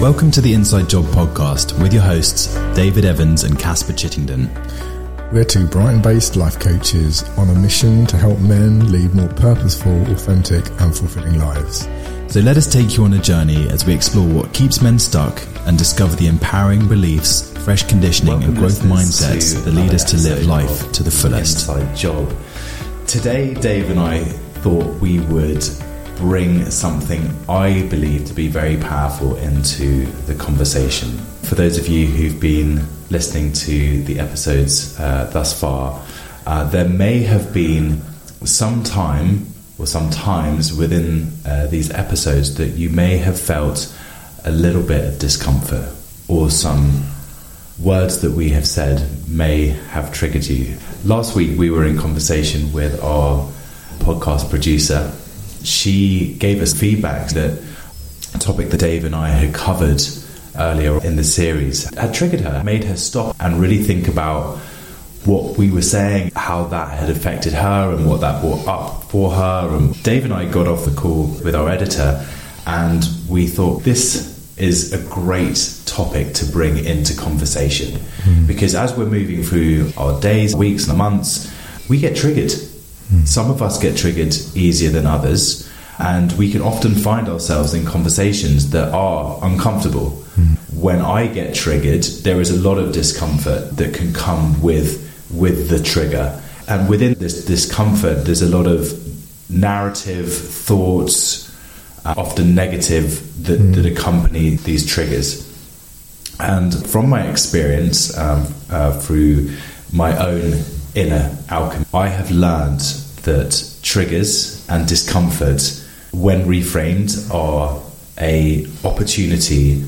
Welcome to the Inside Job podcast with your hosts, David Evans and Casper Chittenden. We're two Brighton based life coaches on a mission to help men lead more purposeful, authentic, and fulfilling lives. So let us take you on a journey as we explore what keeps men stuck and discover the empowering beliefs, fresh conditioning, Welcome and growth mindsets that lead us to live life to the fullest. Inside Job. Today, Dave and I thought we would bring something I believe to be very powerful into the conversation. For those of you who've been listening to the episodes uh, thus far, uh, there may have been some time or some times within uh, these episodes that you may have felt a little bit of discomfort or some words that we have said may have triggered you. Last week we were in conversation with our podcast producer. She gave us feedback that a topic that Dave and I had covered earlier in the series had triggered her, made her stop and really think about what we were saying, how that had affected her, and what that brought up for her. And Dave and I got off the call with our editor, and we thought this is a great topic to bring into conversation hmm. because as we're moving through our days, weeks, and months, we get triggered. Some of us get triggered easier than others, and we can often find ourselves in conversations that are uncomfortable. When I get triggered, there is a lot of discomfort that can come with with the trigger, and within this discomfort, there's a lot of narrative thoughts, uh, often negative, that, that accompany these triggers. And from my experience um, uh, through my own inner alchemy, I have learned that triggers and discomfort, when reframed, are a opportunity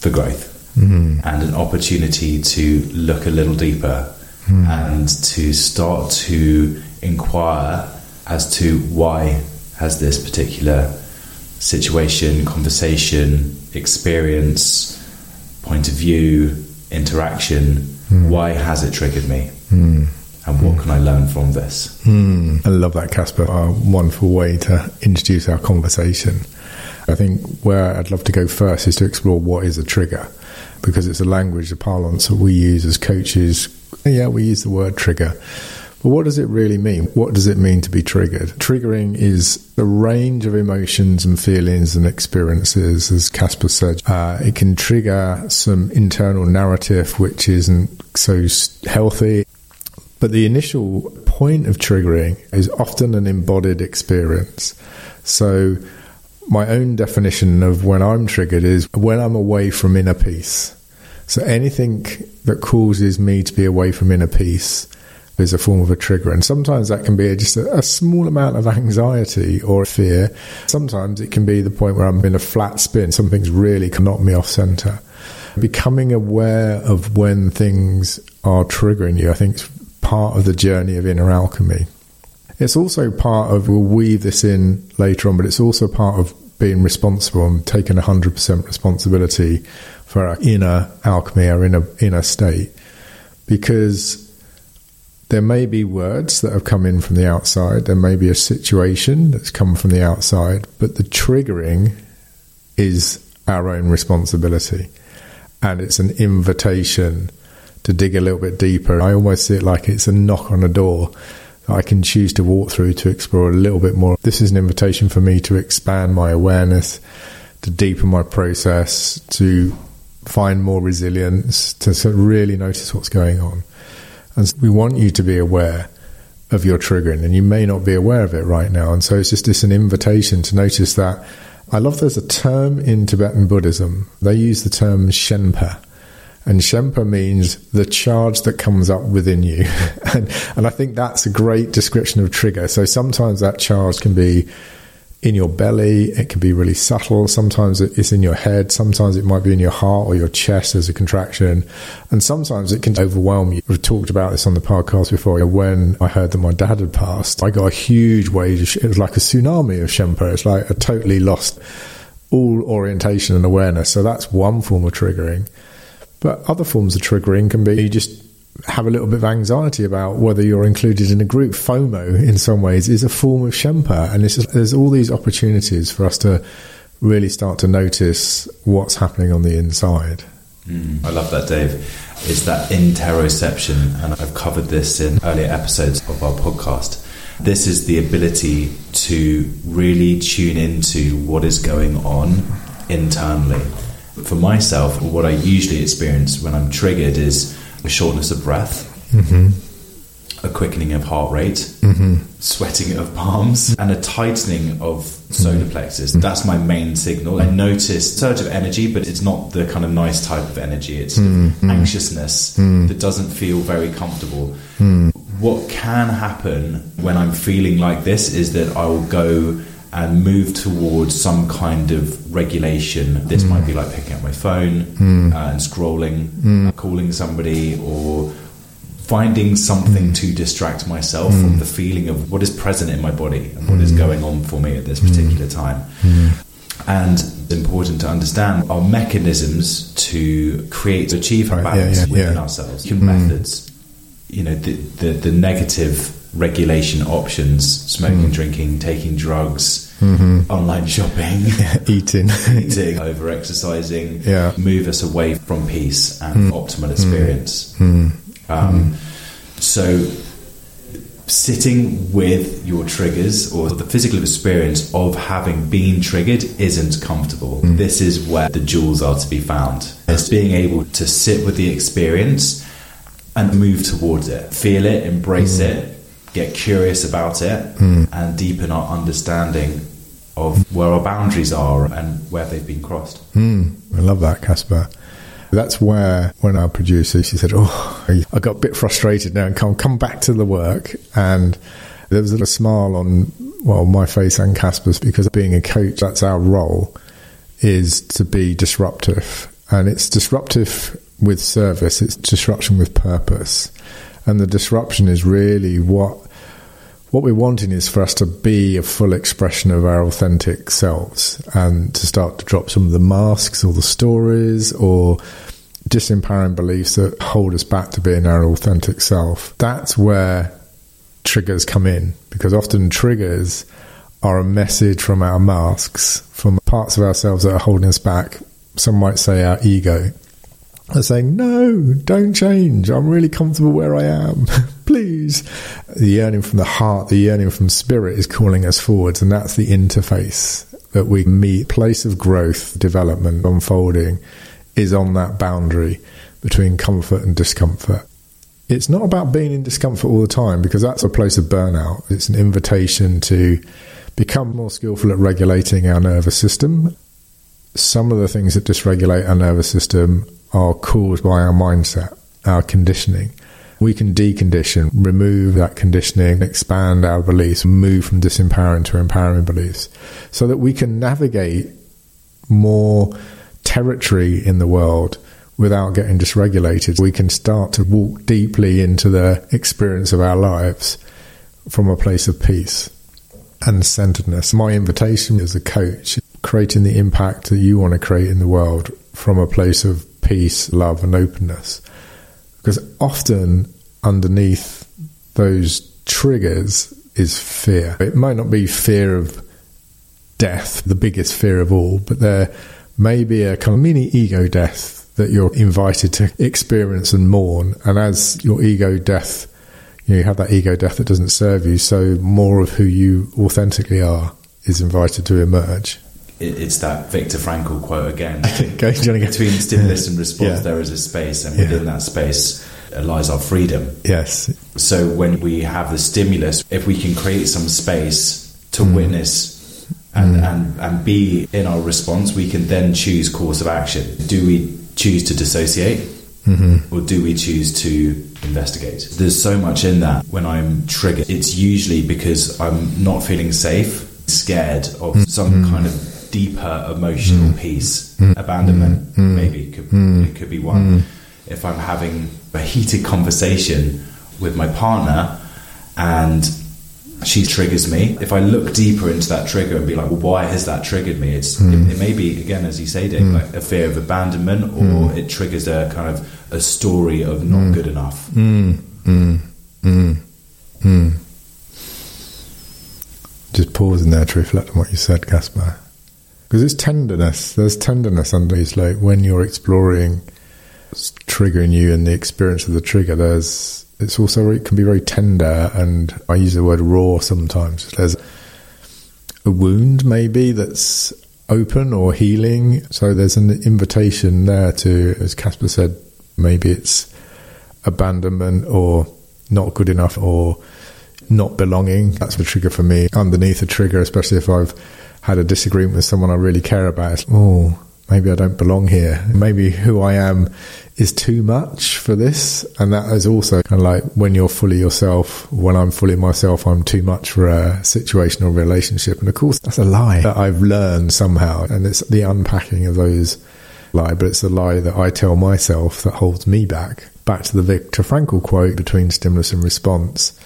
for growth mm-hmm. and an opportunity to look a little deeper mm. and to start to inquire as to why has this particular situation, conversation, experience, point of view, interaction, mm. why has it triggered me? And what can I learn from this? I love that, Casper. A wonderful way to introduce our conversation. I think where I'd love to go first is to explore what is a trigger, because it's a language, a parlance that we use as coaches. Yeah, we use the word trigger. But what does it really mean? What does it mean to be triggered? Triggering is the range of emotions and feelings and experiences, as Casper said. Uh, it can trigger some internal narrative which isn't so healthy. But the initial point of triggering is often an embodied experience. So, my own definition of when I'm triggered is when I'm away from inner peace. So, anything that causes me to be away from inner peace is a form of a trigger. And sometimes that can be just a, a small amount of anxiety or fear. Sometimes it can be the point where I'm in a flat spin, something's really knocked me off center. Becoming aware of when things are triggering you, I think, part of the journey of inner alchemy. It's also part of, we'll weave this in later on, but it's also part of being responsible and taking 100% responsibility for our inner alchemy, our inner, inner state. Because there may be words that have come in from the outside, there may be a situation that's come from the outside, but the triggering is our own responsibility. And it's an invitation to dig a little bit deeper. I almost see it like it's a knock on a door that I can choose to walk through to explore a little bit more. This is an invitation for me to expand my awareness, to deepen my process, to find more resilience, to sort of really notice what's going on. And we want you to be aware of your triggering, and you may not be aware of it right now. And so it's just this an invitation to notice that. I love there's a term in Tibetan Buddhism. They use the term Shenpa. And Shenpa means the charge that comes up within you. and, and I think that's a great description of trigger. So sometimes that charge can be in your belly, it can be really subtle. Sometimes it's in your head. Sometimes it might be in your heart or your chest as a contraction. And sometimes it can overwhelm you. We've talked about this on the podcast before. When I heard that my dad had passed, I got a huge wave. It was like a tsunami of Shenpa. It's like I totally lost all orientation and awareness. So that's one form of triggering. But other forms of triggering can be you just have a little bit of anxiety about whether you're included in a group. FOMO, in some ways, is a form of Shenpa. And just, there's all these opportunities for us to really start to notice what's happening on the inside. Mm, I love that, Dave. It's that interoception, and I've covered this in earlier episodes of our podcast. This is the ability to really tune into what is going on internally. For myself, what I usually experience when I'm triggered is a shortness of breath. Mm-hmm a quickening of heart rate, mm-hmm. sweating of palms, and a tightening of solar plexus. Mm-hmm. That's my main signal. I notice surge of energy, but it's not the kind of nice type of energy. It's mm-hmm. anxiousness mm. that doesn't feel very comfortable. Mm. What can happen when I'm feeling like this is that I will go and move towards some kind of regulation. This mm. might be like picking up my phone mm. uh, and scrolling, mm. calling somebody, or finding something mm. to distract myself from the feeling of what is present in my body and what is going on for me at this particular time. And it's important to understand our mechanisms to create, to achieve right, balance yeah, yeah, within yeah. ourselves. Human methods, you know, the, the, the, negative regulation options, smoking, drinking, taking drugs, mm-hmm. online shopping, eating, eating, over exercising, yeah. move us away from peace and optimal experience. Um, mm. So, sitting with your triggers or the physical experience of having been triggered isn't comfortable. Mm. This is where the jewels are to be found. It's being able to sit with the experience and move towards it, feel it, embrace mm. it, get curious about it, mm. and deepen our understanding of where our boundaries are and where they've been crossed. Mm. I love that, Casper. That's where, when our producer, she said, Oh, I got a bit frustrated now and can't come back to the work. And there was a little smile on, well, my face and Casper's because being a coach, that's our role, is to be disruptive. And it's disruptive with service, it's disruption with purpose. And the disruption is really what what we're wanting is for us to be a full expression of our authentic selves and to start to drop some of the masks or the stories or disempowering beliefs that hold us back to being our authentic self. That's where triggers come in because often triggers are a message from our masks, from parts of ourselves that are holding us back. Some might say our ego. They're saying, no, don't change. I'm really comfortable where I am. Please. The yearning from the heart, the yearning from spirit is calling us forwards. And that's the interface that we meet. Place of growth, development, unfolding is on that boundary between comfort and discomfort. It's not about being in discomfort all the time because that's a place of burnout. It's an invitation to become more skillful at regulating our nervous system. Some of the things that dysregulate our nervous system are caused by our mindset, our conditioning. We can decondition, remove that conditioning, expand our beliefs, move from disempowering to empowering beliefs so that we can navigate more territory in the world without getting dysregulated. We can start to walk deeply into the experience of our lives from a place of peace and centeredness. My invitation as a coach, creating the impact that you want to create in the world from a place of peace, love, and openness. Because often underneath those triggers is fear. It might not be fear of death, the biggest fear of all, but there may be a kind of mini ego death that you're invited to experience and mourn. And as your ego death, you, know, you have that ego death that doesn't serve you, so more of who you authentically are is invited to emerge it's that Viktor Frankl quote again. Go, Between stimulus and response, yeah. there is a space, and within yeah. that space lies our freedom. Yes. So when we have the stimulus, if we can create some space to mm. witness and, mm. and, and be in our response, we can then choose course of action. Do we choose to dissociate? Mm-hmm. Or do we choose to investigate? There's so much in that when I'm triggered. It's usually because I'm not feeling safe, scared of mm. some kind of deeper emotional mm. piece. Mm. Abandonment, mm. maybe could, mm. it could be one. Mm. If I'm having a heated conversation with my partner and she triggers me, if I look deeper into that trigger and be like, well, why has that triggered me? It's it, it, may be again, as you say, Dave, like a fear of abandonment, or it triggers a kind of a story of not good enough. Just pause pausing there to reflect on what you said, Casper because it's tenderness. There's tenderness under. Like when you're exploring, triggering you and the experience of the trigger. There's it's also it can be very tender, and I use the word raw sometimes. There's a wound maybe that's open or healing. So there's an invitation there to, as Casper said, maybe it's abandonment or not good enough or not belonging. That's the trigger for me. Underneath a trigger, especially if I've had a disagreement with someone I really care about, oh, maybe I don't belong here. Maybe who I am is too much for this. And that is also kind of like when you're fully yourself, when I'm fully myself, I'm too much for a situation or relationship. And of course, that's a lie that I've learned somehow. And it's the unpacking of those lie, but it's a lie that I tell myself that holds me back. Back to the Viktor Frankl quote between stimulus and response.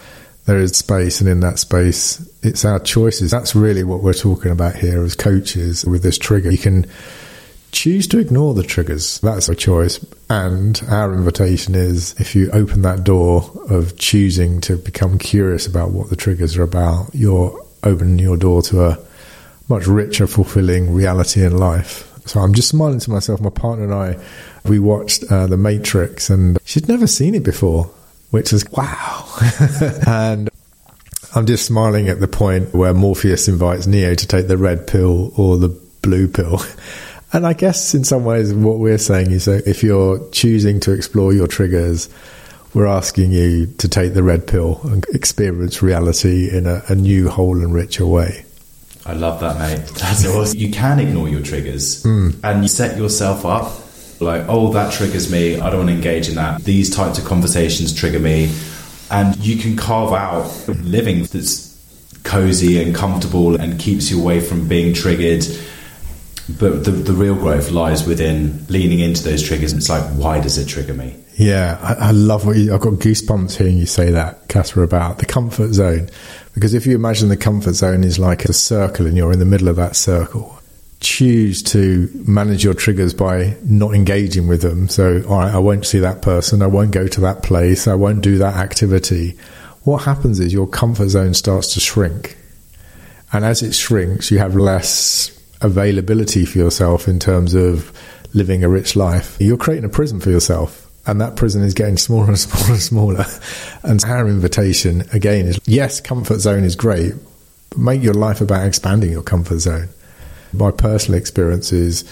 There is space, and in that space, it's our choices. That's really what we're talking about here as coaches with this trigger. You can choose to ignore the triggers. That's a choice. And our invitation is if you open that door of choosing to become curious about what the triggers are about, you're opening your door to a much richer, fulfilling reality in life. So I'm just smiling to myself. My partner and I, we watched uh, The Matrix, and she'd never seen it before, which is wow. and I'm just smiling at the point where Morpheus invites Neo to take the red pill or the blue pill. And I guess in some ways, what we're saying is that if you're choosing to explore your triggers, we're asking you to take the red pill and experience reality in a, a new, whole, and richer way. I love that, mate. That's awesome. You can ignore your triggers mm. and you set yourself up like, oh, that triggers me. I don't want to engage in that. These types of conversations trigger me. And you can carve out living that's cozy and comfortable and keeps you away from being triggered but the, the real growth lies within leaning into those triggers. And it's like, why does it trigger me? Yeah, I, I love what you, I've got goosebumps hearing you say that, Casper, about the comfort zone. Because if you imagine the comfort zone is like a circle and you're in the middle of that circle, choose to manage your triggers by not engaging with them. So, all right, I won't see that person, I won't go to that place, I won't do that activity. What happens is your comfort zone starts to shrink. And as it shrinks, you have less availability for yourself in terms of living a rich life, you're creating a prison for yourself. And that prison is getting smaller and smaller and smaller. And our invitation, again, is yes, comfort zone is great, but make your life about expanding your comfort zone. My personal experiences,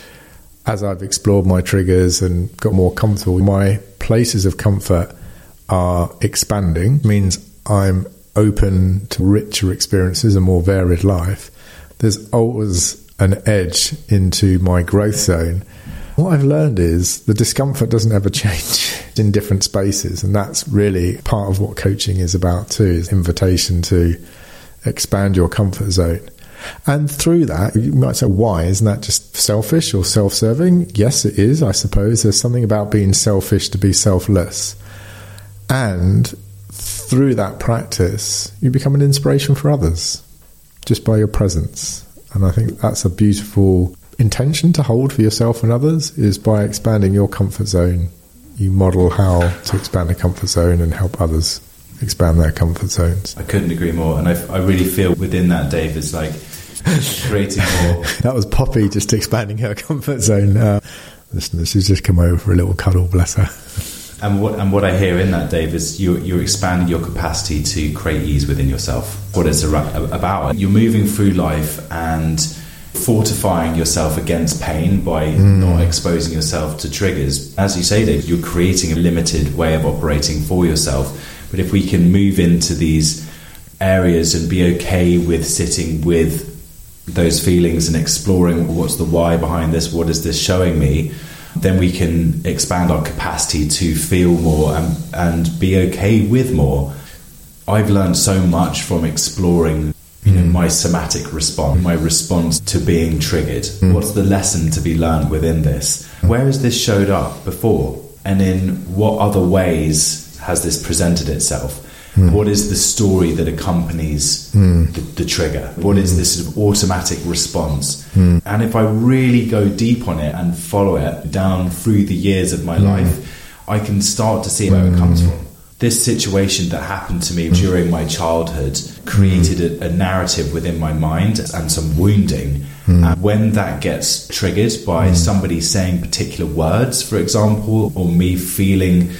as I've explored my triggers and got more comfortable, my places of comfort are expanding, it means I'm open to richer experiences, a more varied life. There's always an edge into my growth zone. What I've learned is the discomfort doesn't ever change in different spaces, and that's really part of what coaching is about too. Is invitation to expand your comfort zone. And through that, you might say, why? Isn't that just selfish or self serving? Yes, it is, I suppose. There's something about being selfish to be selfless. And through that practice, you become an inspiration for others just by your presence. And I think that's a beautiful intention to hold for yourself and others is by expanding your comfort zone. You model how to expand a comfort zone and help others expand their comfort zones. I couldn't agree more. And I, I really feel within that, Dave, it's like creating more. that was Poppy just expanding her comfort zone. Uh, listeners, she's just come over for a little cuddle, bless her. And what and what I hear in that, Dave, is you're, you're expanding your capacity to create ease within yourself. What it's about. You're moving through life and fortifying yourself against pain by mm. not exposing yourself to triggers. As you say, Dave, you're creating a limited way of operating for yourself. But if we can move into these areas and be okay with sitting with those feelings and exploring what's the why behind this, what is this showing me, then we can expand our capacity to feel more and, and be okay with more. I've learned so much from exploring you know, mm. my somatic response, my response to being triggered. Mm. What's the lesson to be learned within this? Where has this showed up before? And in what other ways has this presented itself? Mm. What is the story that accompanies mm. the, the, trigger? What is this sort of automatic response? Mm. And if I really go deep on it and follow it down through the years of my life, I can start to see where it comes from. this situation that happened to me mm. during my childhood created a, a, narrative within my mind and some wounding. And when that gets triggered by somebody saying particular words, for example, or me feeling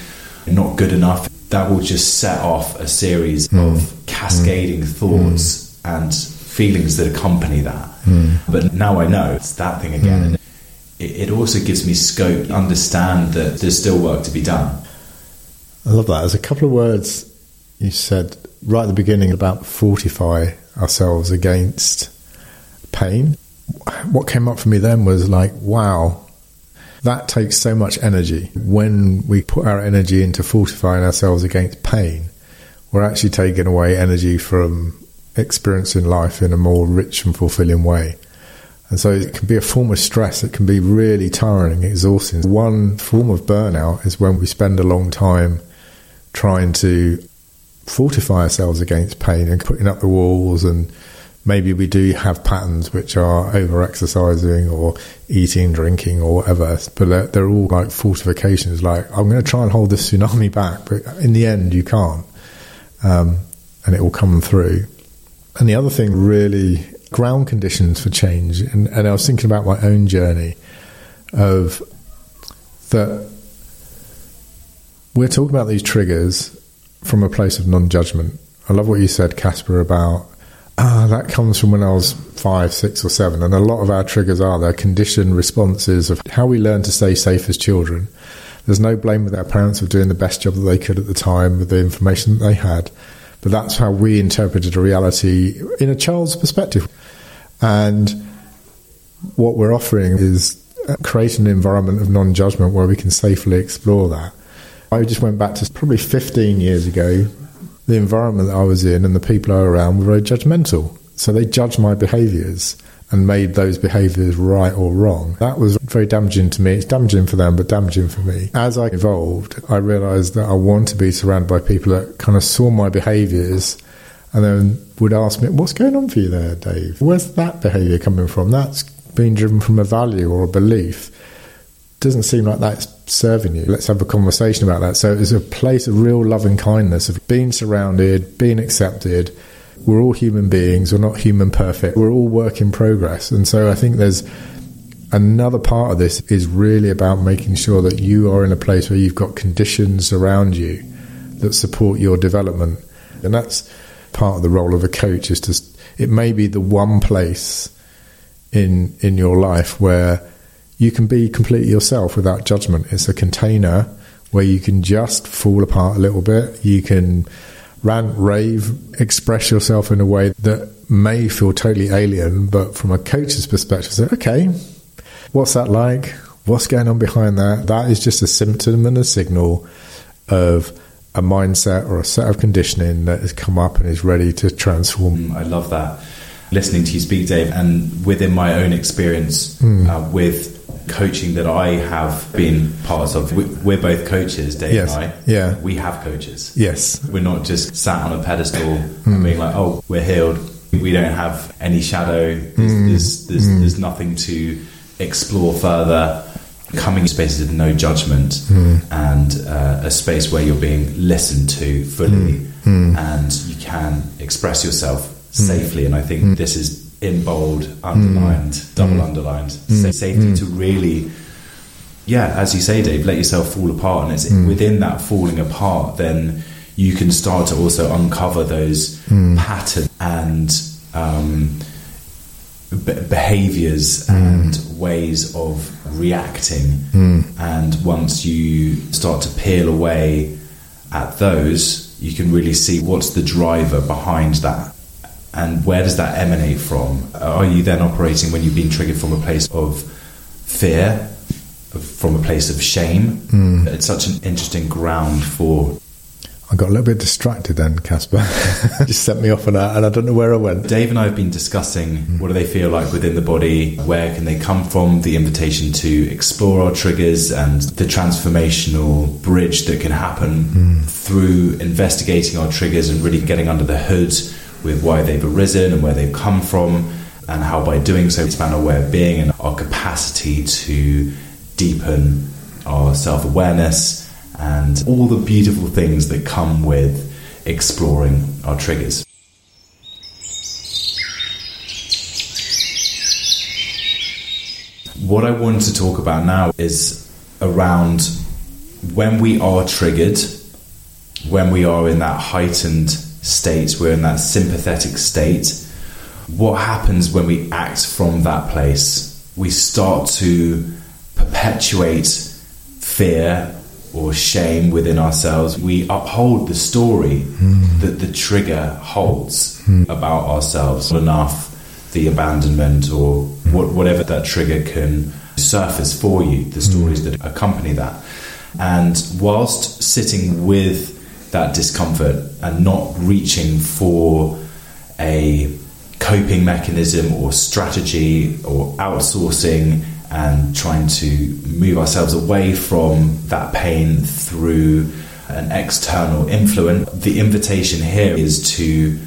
not good enough, that will just set off a series mm. of cascading mm. thoughts and feelings that accompany that. But now I know it's that thing again. And it, it also gives me scope to understand that there's still work to be done. I love that. There's a couple of words you said right at the beginning about fortify ourselves against pain. What came up for me then was like, wow, that takes so much energy. When we put our energy into fortifying ourselves against pain, we're actually taking away energy from experiencing life in a more rich and fulfilling way. And so it can be a form of stress. It can be really tiring, exhausting. One form of burnout is when we spend a long time trying to fortify ourselves against pain and putting up the walls and maybe we do have patterns which are over exercising or eating, drinking, or whatever, but they're, they're, all like fortifications. Like, I'm going to try and hold this tsunami back, but in the end, you can't. Um, and it will come through. And the other thing really ground conditions for change. And, and I was thinking about my own journey of that we're talking about these triggers from a place of non judgment. I love what you said, Casper, about ah, that comes from when I was five, six, or seven. And a lot of our triggers are their conditioned responses of how we learn to stay safe as children. There's no blame with our parents for doing the best job that they could at the time with the information that they had. But that's how we interpreted a reality in a child's perspective. And what we're offering is create an environment of non judgment where we can safely explore that. I just went back to probably 15 years ago. The environment that I was in and the people I were around were very judgmental. So they judged my behaviours and made those behaviours right or wrong. That was very damaging to me. It's damaging for them, but damaging for me. As I evolved, I realised that I want to be surrounded by people that kind of saw my behaviours and then would ask me, What's going on for you there, Dave? Where's that behaviour coming from? That's being driven from a value or a belief. Doesn't seem like that's serving you. Let's have a conversation about that. So it's a place of real loving kindness, of being surrounded, being accepted. We're all human beings, we're not human perfect, we're all work in progress. And so I think there's another part of this is really about making sure that you are in a place where you've got conditions around you that support your development. And that's part of the role of a coach is to it may be the one place in in your life where you can be completely yourself without judgment. It's a container where you can just fall apart a little bit. You can rant, rave, express yourself in a way that may feel totally alien, but from a coach's perspective, say, okay, what's that like? What's going on behind that? That is just a symptom and a signal of a mindset or a set of conditioning that has come up and is ready to transform. Mm, I love that. Listening to you speak, Dave, and within my own experience mm. uh, with coaching that I have been part of, we're both coaches, Dave yes. and I. Yeah. We have coaches. Yes. We're not just sat on a pedestal mm. being like, oh, we're healed. We don't have any shadow. There's, mm. there's, there's, mm. there's nothing to explore further coming spaces of no judgment mm. and uh, a space where you're being listened to fully mm. Mm. and you can express yourself safely. And I think this is in bold, underlined, double underlined, safety to really, yeah, as you say, Dave, let yourself fall apart. And it's within that falling apart, then you can start to also uncover those patterns and. Um, behaviors and mm. ways of reacting. Mm. And once you start to peel away at those, you can really see what's the driver behind that and where does that emanate from? Are you then operating when you've been triggered from a place of fear, from a place of shame? Mm. It's such an interesting ground for I got a little bit distracted then, Casper. Just sent me off on that, and I don't know where I went. Dave and I have been discussing mm. what do they feel like within the body, where can they come from, the invitation to explore our triggers, and the transformational bridge that can happen mm. through investigating our triggers and really getting under the hood with why they've arisen and where they've come from, and how by doing so, expand our way of being and our capacity to deepen our self awareness and all the beautiful things that come with exploring our triggers. What I want to talk about now is around when we are triggered, when we are in that heightened state, we're in that sympathetic state. What happens when we act from that place? We start to perpetuate fear or shame within ourselves. We uphold the story mm. that the trigger holds mm. about ourselves enough, the abandonment or what, whatever that trigger can surface for you, the stories mm. that accompany that. And whilst sitting with that discomfort and not reaching for a coping mechanism or strategy or outsourcing and trying to move ourselves away from that pain through an external influence. The invitation here is to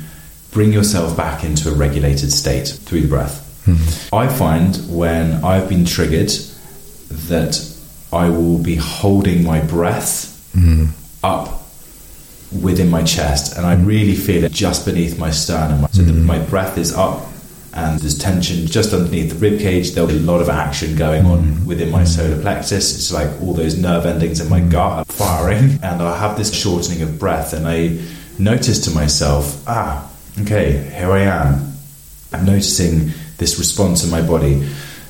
bring yourself back into a regulated state through the breath. Mm-hmm. I find when I've been triggered that I will be holding my breath mm-hmm. up within my chest and I really feel it just beneath my sternum. So mm-hmm. my breath is up and there's tension just underneath the rib cage. There'll be a lot of action going on mm. within my solar plexus. It's like all those nerve endings in my mm. gut are firing, and I have this shortening of breath. And I notice to myself, ah, okay, here I am. I'm noticing this response in my body,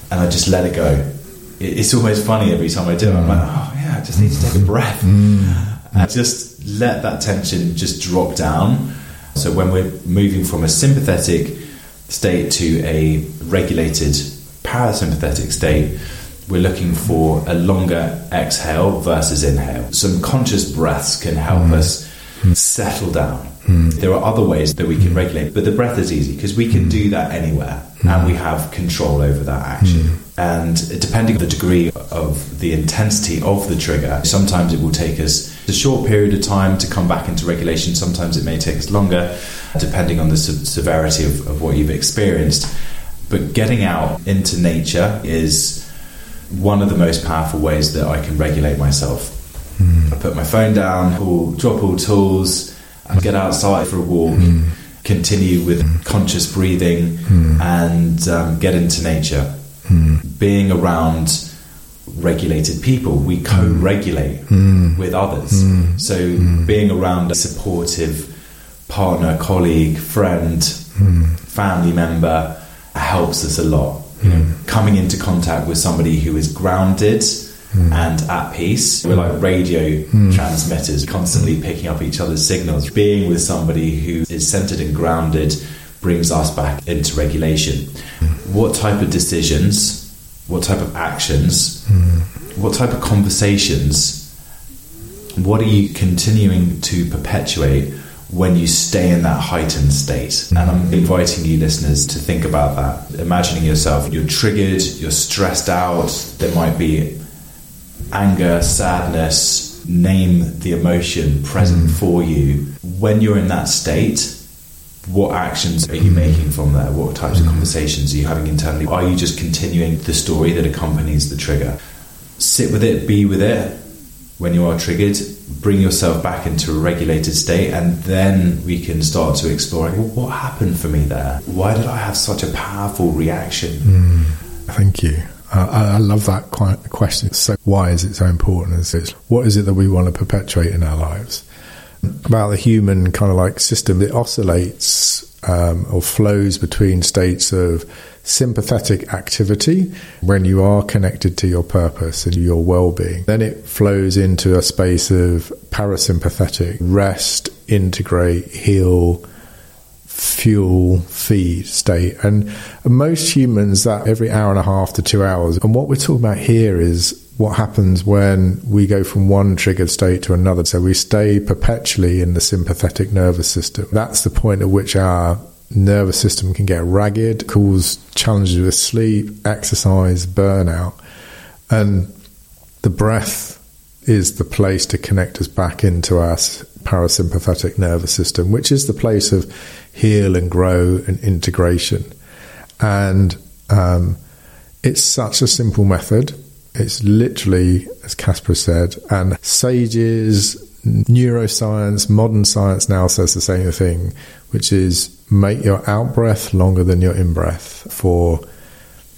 and I just let it go. It's almost funny every time I do it. I'm like, oh yeah, I just need to take a breath mm. And just let that tension just drop down. So when we're moving from a sympathetic state to a regulated parasympathetic state, we're looking for a longer exhale versus inhale. Some conscious breaths can help mm. us mm. settle down. Mm. There are other ways that we can regulate, but the breath is easy because we can do that anywhere and we have control over that action. And depending on the degree of the intensity of the trigger, sometimes it will take us a short period of time to come back into regulation, sometimes it may take us longer depending on the se- severity of, of what you've experienced. But getting out into nature is one of the most powerful ways that I can regulate myself. Mm. I put my phone down, pull, drop all tools, and get outside for a walk. Mm. Continue with mm. conscious breathing hmm. and um, get into nature. Hmm. Being around regulated people, we co regulate hmm. with others. So, being around a supportive partner, colleague, friend, mm. family member helps us a lot. You know, coming into contact with somebody who is grounded mm. and at peace. We're like radio mm. transmitters, constantly picking up each other's signals. Being with somebody who is centered and grounded brings us back into regulation. What type of decisions, what type of actions, hmm. what type of conversations, what are you continuing to perpetuate? when you stay in that heightened state. And I'm inviting you, listeners, to think about that. Imagining yourself, you're triggered, you're stressed out, there might be anger, sadness, name the emotion present mm. for you. When you're in that state, what actions are you making from there? What types of conversations are you having internally? Are you just continuing the story that accompanies the trigger? Sit with it, be with it, when you are triggered, bring yourself back into a regulated state, and then we can start to explore well, what happened for me there? Why did I have such a powerful reaction? Mm, thank you. Uh, I love that question. So, why is it so important? Is it, what is it that we want to perpetuate in our lives? About the human kind of like system, it oscillates um, or flows between states of sympathetic activity when you are connected to your purpose and your well being. Then it flows into a space of parasympathetic rest, integrate, heal, fuel, feed state. And most humans, that every hour and a half to two hours. And what we're talking about here is what happens when we go from one triggered state to another. So we stay perpetually in the sympathetic nervous system. That's the point at which our nervous system can get ragged, cause challenges with sleep, exercise, burnout. And the breath is the place to connect us back into our parasympathetic nervous system, which is the place of heal and grow and integration. And um, it's such a simple method. It's literally, as Casper said, and sages, neuroscience, modern science now says the same thing, which is make your out breath longer than your in breath for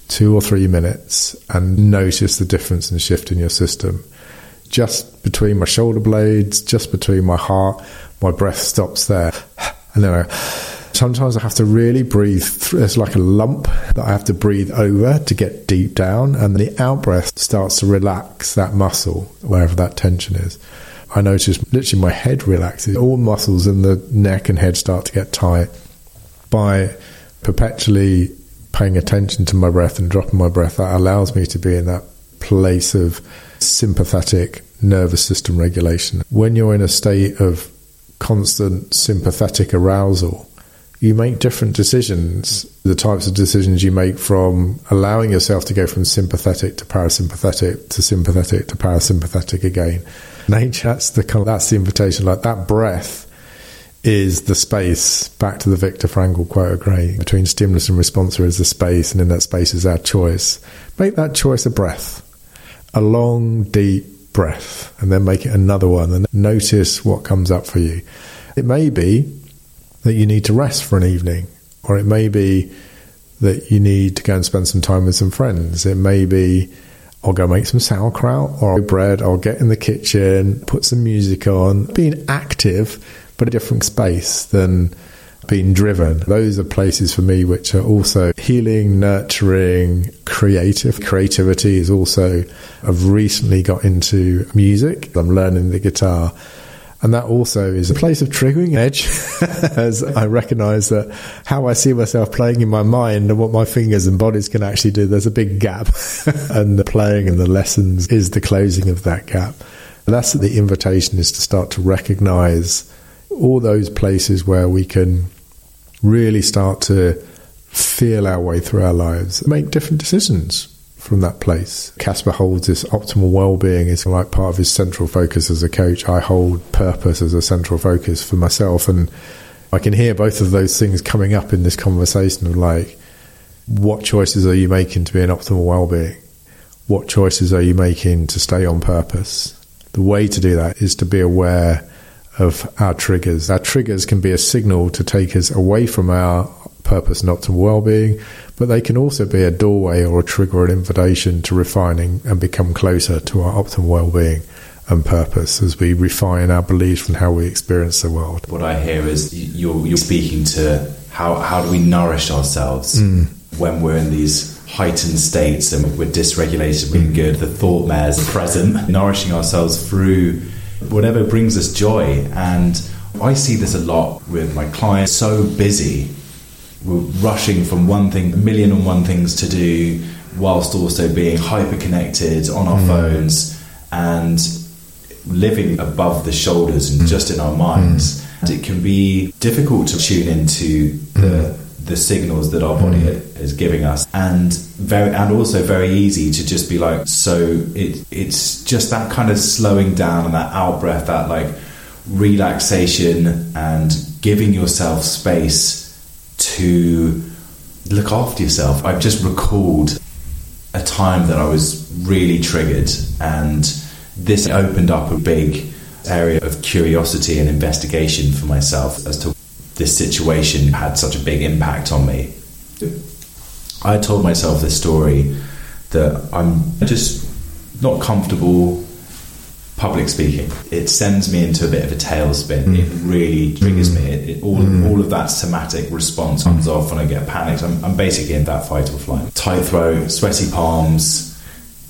two or three minutes and notice the difference and shift in your system. Just between my shoulder blades, just between my heart, my breath stops there. And then I, sometimes I have to really breathe. Through, it's like a lump that I have to breathe over to get deep down. And the out breath starts to relax that muscle, wherever that tension is. I notice literally my head relaxes. All muscles in the neck and head start to get tight by perpetually paying attention to my breath and dropping my breath. That allows me to be in that place of sympathetic nervous system regulation. When you're in a state of constant sympathetic arousal, you make different decisions. The types of decisions you make from allowing yourself to go from sympathetic to parasympathetic to sympathetic to parasympathetic again. Nature, that's the that's the invitation. Like that breath is the space. Back to the Viktor Frankl quote again: between stimulus and response is the space, and in that space is our choice. Make that choice a breath, a long, deep breath, and then make it another one, and notice what comes up for you. It may be that you need to rest for an evening, or it may be that you need to go and spend some time with some friends. It may be I'll go make some sauerkraut or bread. I'll get in the kitchen, put some music on, being active, but a different space than being driven. Those are places for me which are also healing, nurturing, creative. Creativity is also, I've recently got into music. I'm learning the guitar and that also is a place of triggering edge, as I recognize that how I see myself playing in my mind and what my fingers and bodies can actually do, there's a big gap. and the playing and the lessons is the closing of that gap. And that's the invitation is to start to recognize all those places where we can really start to feel our way through our lives, make different decisions from that place. Casper holds this optimal well-being is like part of his central focus as a coach. I hold purpose as a central focus for myself, and I can hear both of those things coming up in this conversation of like, what choices are you making to be an optimal well-being? What choices are you making to stay on purpose? The way to do that is to be aware of our triggers. Our triggers can be a signal to take us away from our purpose and optimal well-being, but they can also be a doorway or a trigger or an invitation to refining and become closer to our optimal well-being and purpose as we refine our beliefs and how we experience the world. What I hear is you're, you're speaking to how, how do we nourish ourselves mm. when we're in these heightened states and we're dysregulated, being mm. good, the thought mares are present, nourishing ourselves through whatever brings us joy. And I see this a lot with my clients, so busy we're rushing from one thing, a million and one things to do, whilst also being hyper connected on our mm. phones and living above the shoulders and mm. just in our minds. Mm. It can be difficult to tune into the mm. the signals that our body mm. is giving us, and very and also very easy to just be like, so it it's just that kind of slowing down and that out breath, that like relaxation and giving yourself space to look after yourself. I've just recalled a time that I was really triggered, and this opened up a big area of curiosity and investigation for myself as to this situation had such a big impact on me. I told myself this story that I'm just not comfortable public speaking. It sends me into a bit of a tailspin. Mm. It really triggers mm. me. It, it, all, mm. all of that somatic response comes mm. off when I get panicked. I'm, I'm, basically in that fight or flight. Tight throat, sweaty palms,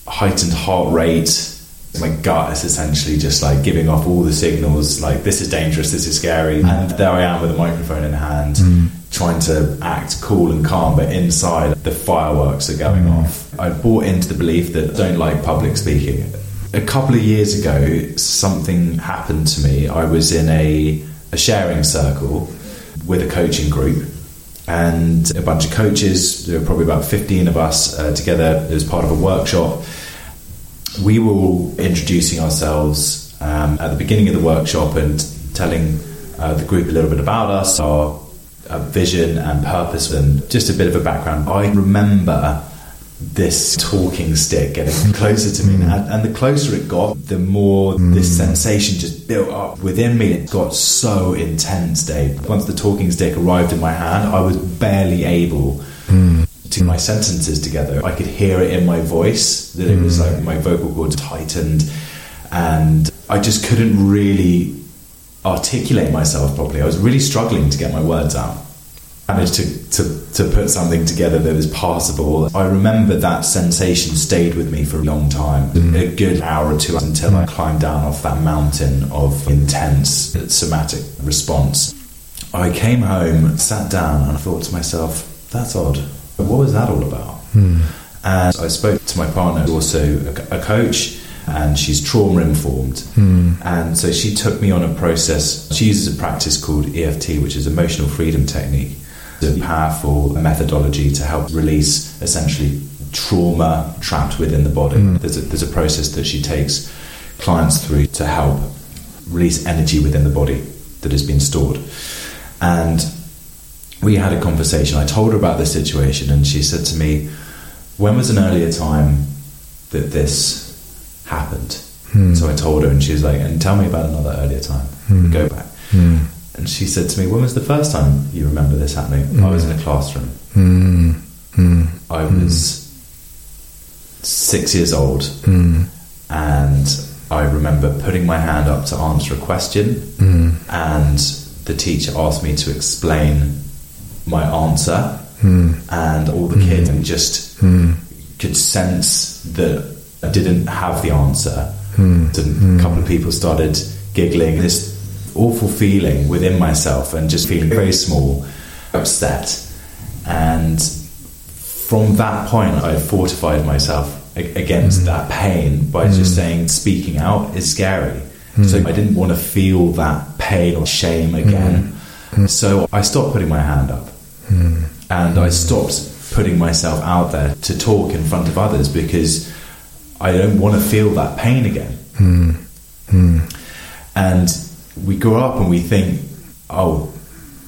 heightened heart rate. My gut is essentially just like giving off all the signals like this is dangerous, this is scary. Mm. And there I am with a microphone in hand, mm. trying to act cool and calm, but inside the fireworks are going off. I bought into the belief that I don't like public speaking a couple of years ago, something happened to me. I was in a, a sharing circle with a coaching group and a bunch of coaches. There were probably about 15 of us uh, together as part of a workshop. We were all introducing ourselves um, at the beginning of the workshop and telling uh, the group a little bit about us, our, our vision and purpose, and just a bit of a background. I remember this talking stick getting closer to me. Mm. And, and, the closer it got, the more mm. this sensation just built up within me. It got so intense, Dave. Once the talking stick arrived in my hand, I was barely able mm. to my sentences together. I could hear it in my voice that it was mm. like my vocal cords tightened, and I just couldn't really articulate myself properly. I was really struggling to get my words out managed to, to, to put something together that was passable. I remember that sensation stayed with me for a long time, mm. a good hour or two until I climbed down off that mountain of intense somatic response. I came home, sat down, and I thought to myself, that's odd. What was that all about? Mm. And I spoke to my partner, who's also a, a coach, and she's trauma informed. Mm. And so she took me on a process. She uses a practice called EFT, which is emotional freedom technique a powerful methodology to help release essentially trauma trapped within the body. Mm. There's, a, there's a process that she takes clients through to help release energy within the body that has been stored. And we had a conversation. I told her about the situation, and she said to me, When was an earlier time that this happened? Mm. So I told her, and she was like, And tell me about another earlier time. Mm. Go back. Hmm. And she said to me, When was the first time you remember this happening? Mm. I was in a classroom. Mm. Mm. I was six years old. Mm. And I remember putting my hand up to answer a question. Mm. And the teacher asked me to explain my answer. Mm. And all the kids just could sense that I didn't have the answer. And a couple of people started giggling. This awful feeling within myself and just feeling very small, upset. And from that point, I fortified myself against mm. that pain by mm. just saying speaking out is scary. Mm. So I didn't want to feel that pain or shame again. Mm. Mm. So I stopped putting my hand up mm. and I stopped putting myself out there to talk in front of others because I don't want to feel that pain again. And we grow up and we think, oh,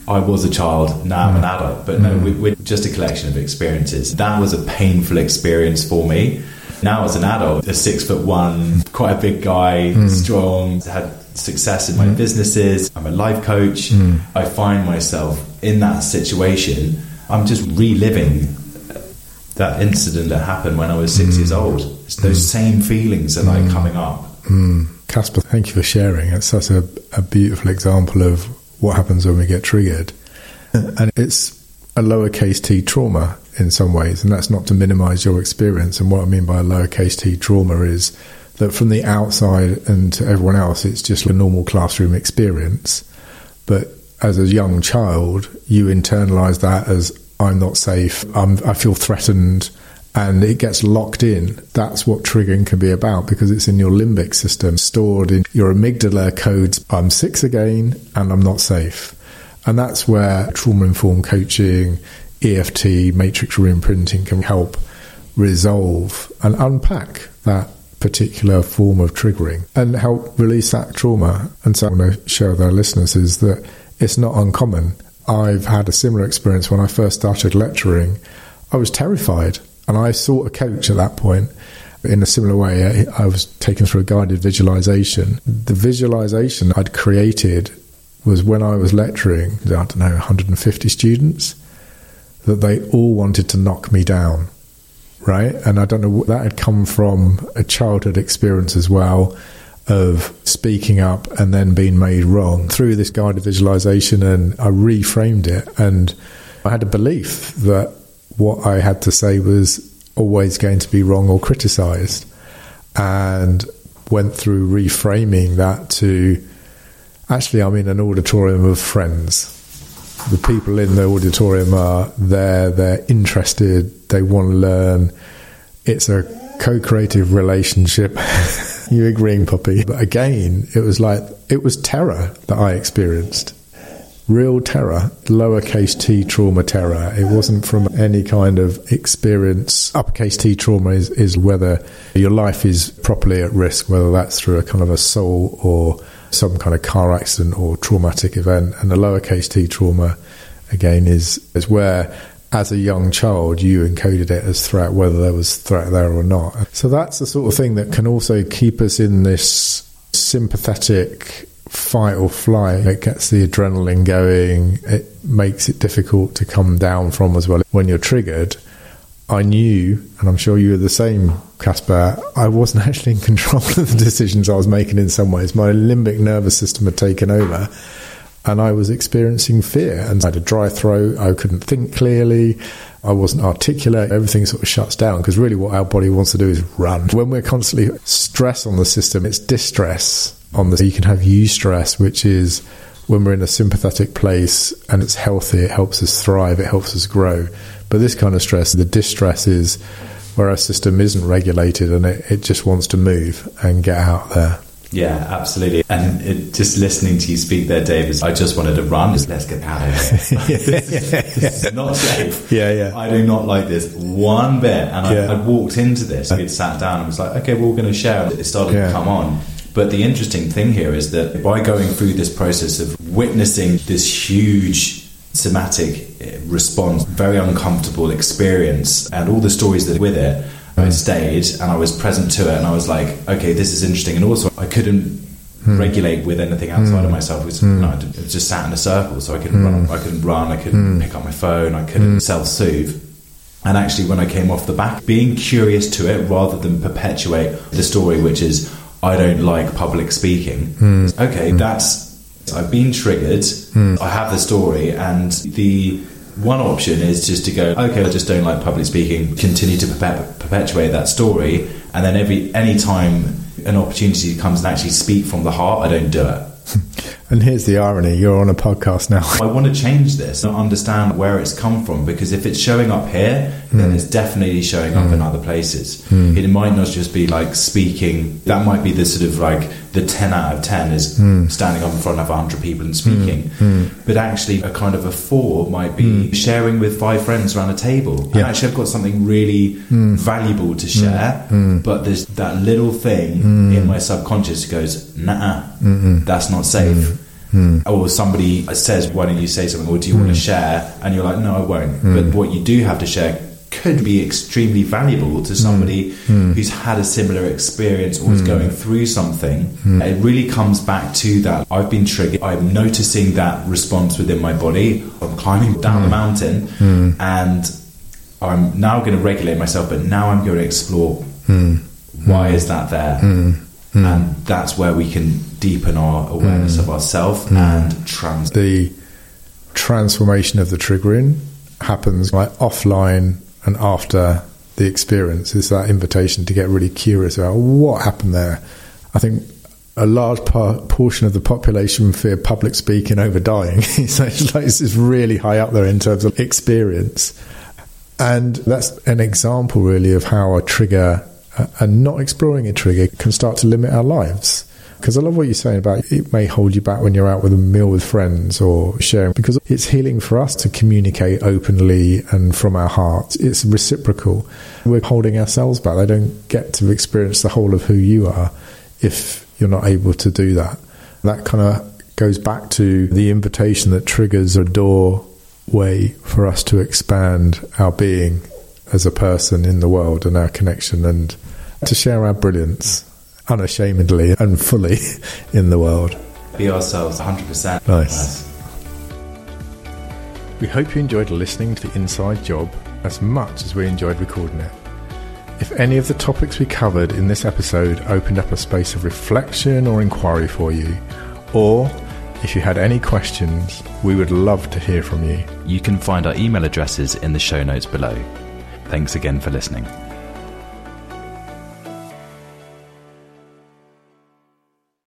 I was a child, now I'm an mm. adult. But no, mm. we're just a collection of experiences. That was a painful experience for me. Now, as an adult, a six foot one, quite a big guy, mm. strong, had success in my mm. businesses. I'm a life coach. Mm. I find myself in that situation. I'm just reliving that incident that happened when I was six mm. years old. It's those same feelings are like coming up. Casper, thank you for sharing. It's such a, a beautiful example of what happens when we get triggered. And it's a lowercase t trauma in some ways, and that's not to minimize your experience. And what I mean by a lowercase t trauma is that from the outside and to everyone else, it's just a normal classroom experience. But as a young child, you internalize that as I'm not safe, I'm, I feel threatened, and it gets locked in. That's what triggering can be about because it's in your limbic system, stored in your amygdala codes. I'm six again and I'm not safe. And that's where trauma informed coaching, EFT, matrix reimprinting can help resolve and unpack that particular form of triggering and help release that trauma. And so I want to share with our listeners is that it's not uncommon. I've had a similar experience when I first started lecturing. I was terrified and I sought a coach at that point. In a similar way, I was taken through a guided visualization. The visualization I'd created was when I was lecturing, I don't know, 150 students, that they all wanted to knock me down, right? And I don't know, that had come from a childhood experience as well of speaking up and then being made wrong through this guided visualization. And I reframed it. And I had a belief that what I had to say was always going to be wrong or criticized. And went through reframing that to actually, I'm in an auditorium of friends. The people in the auditorium are there, they're interested, they want to learn. It's a co creative relationship. you agreeing, Puppy? But again, it was like, it was terror that I experienced real terror, lowercase t trauma terror. It wasn't from any kind of experience. Uppercase T trauma is, is whether your life is properly at risk, whether that's through a kind of assault or some kind of car accident or traumatic event. And the lowercase t trauma, again, is, is where as a young child, you encoded it as threat, whether there was threat there or not. So that's the sort of thing that can also keep us in this sympathetic fight or flight. It gets the adrenaline going. It makes it difficult to come down from as well. When you're triggered, I knew, and I'm sure you were the same, Casper, I wasn't actually in control of the decisions I was making in some ways. My limbic nervous system had taken over and I was experiencing fear and I had a dry throat. I couldn't think clearly. I wasn't articulate. Everything sort of shuts down because really what our body wants to do is run. When we're constantly stress on the system, it's distress on the, you can have eustress, which is when we're in a sympathetic place and it's healthy, it helps us thrive, it helps us grow. But this kind of stress, the distress is where our system isn't regulated and it, it just wants to move and get out there. Yeah, absolutely. And it, just listening to you speak there, David, I just wanted to run. Just let's get out of here. this is not safe. Yeah, yeah. I do not like this one bit. And I, Yeah. I walked into this, I sat down and was like, okay, well, we're going to share. It started Yeah. to come on. But the interesting thing here is that by going through this process of witnessing this huge somatic eh, response, very uncomfortable experience, and all the stories that are with it, I hmm. stayed and I was present to it, and I was like, okay, this is interesting. And also, I couldn't hmm. regulate with anything outside of hmm. myself. It was, you know, I d- just sat in a circle, so I couldn't run. I couldn't run. I couldn't pick up my phone. I couldn't self-soothe. And actually, when I came off the back, being curious to it rather than perpetuate the story, which is I don't like public speaking. Hmm. Okay, hmm. that's I've been triggered. Hmm. I have the story, and the one option is just to go, okay, I just don't like public speaking. Continue to perpet- perpetuate that story, and then every any time an opportunity comes and actually speak from the heart, I don't do it. And here's the irony you're on a podcast now. I want to change this and understand where it's come from because if it's showing up here, then hmm. it's definitely showing up hmm. in other places. Hmm. It might not just be like speaking, that might be the sort of like the 10 out of 10 is standing up in front of 100 people and speaking. But actually, a kind of a four might be sharing with five friends around a table. And actually, I've got something really valuable to share, but there's that little thing in my subconscious goes, nah, that's not safe. Hmm. Hmm. Or somebody says, Why don't you say something? Or do you want to hmm. share? And you're like, No, I won't. But what you do have to share could be extremely valuable to somebody who's had a similar experience or is going through something. It really comes back to that. I've been triggered. I'm noticing that response within my body. I'm climbing down the mountain and I'm now going to regulate myself, but now I'm going to explore why is that there? And that's where we can deepen our awareness mm. of ourselves and trans. the transformation of the triggering happens like offline and after the experience. Is that invitation to get really curious about what happened there. I think a large part, portion of the population fear public speaking over dying. So it's like it's really high up there in terms of experience. And that's an example really of how a trigger and not exploring a trigger can start to limit our lives. Because I love what you're saying about it may hold you back when you're out with a meal with friends or sharing, because it's healing for us to communicate openly and from our hearts. It's reciprocal. We're holding ourselves back. They don't get to experience the whole of who you are if you're not able to do that. That kind of goes back to the invitation that triggers a doorway for us to expand our being as a person in the world and our connection and to share our brilliance unashamedly and fully in the world. Be ourselves 100%. Nice. We hope you enjoyed listening to the Inside Job as much as we enjoyed recording it. If any of the topics we covered in this episode opened up a space of reflection or inquiry for you, or if you had any questions, we would love to hear from you. You can find our email addresses in the show notes below. Thanks again for listening.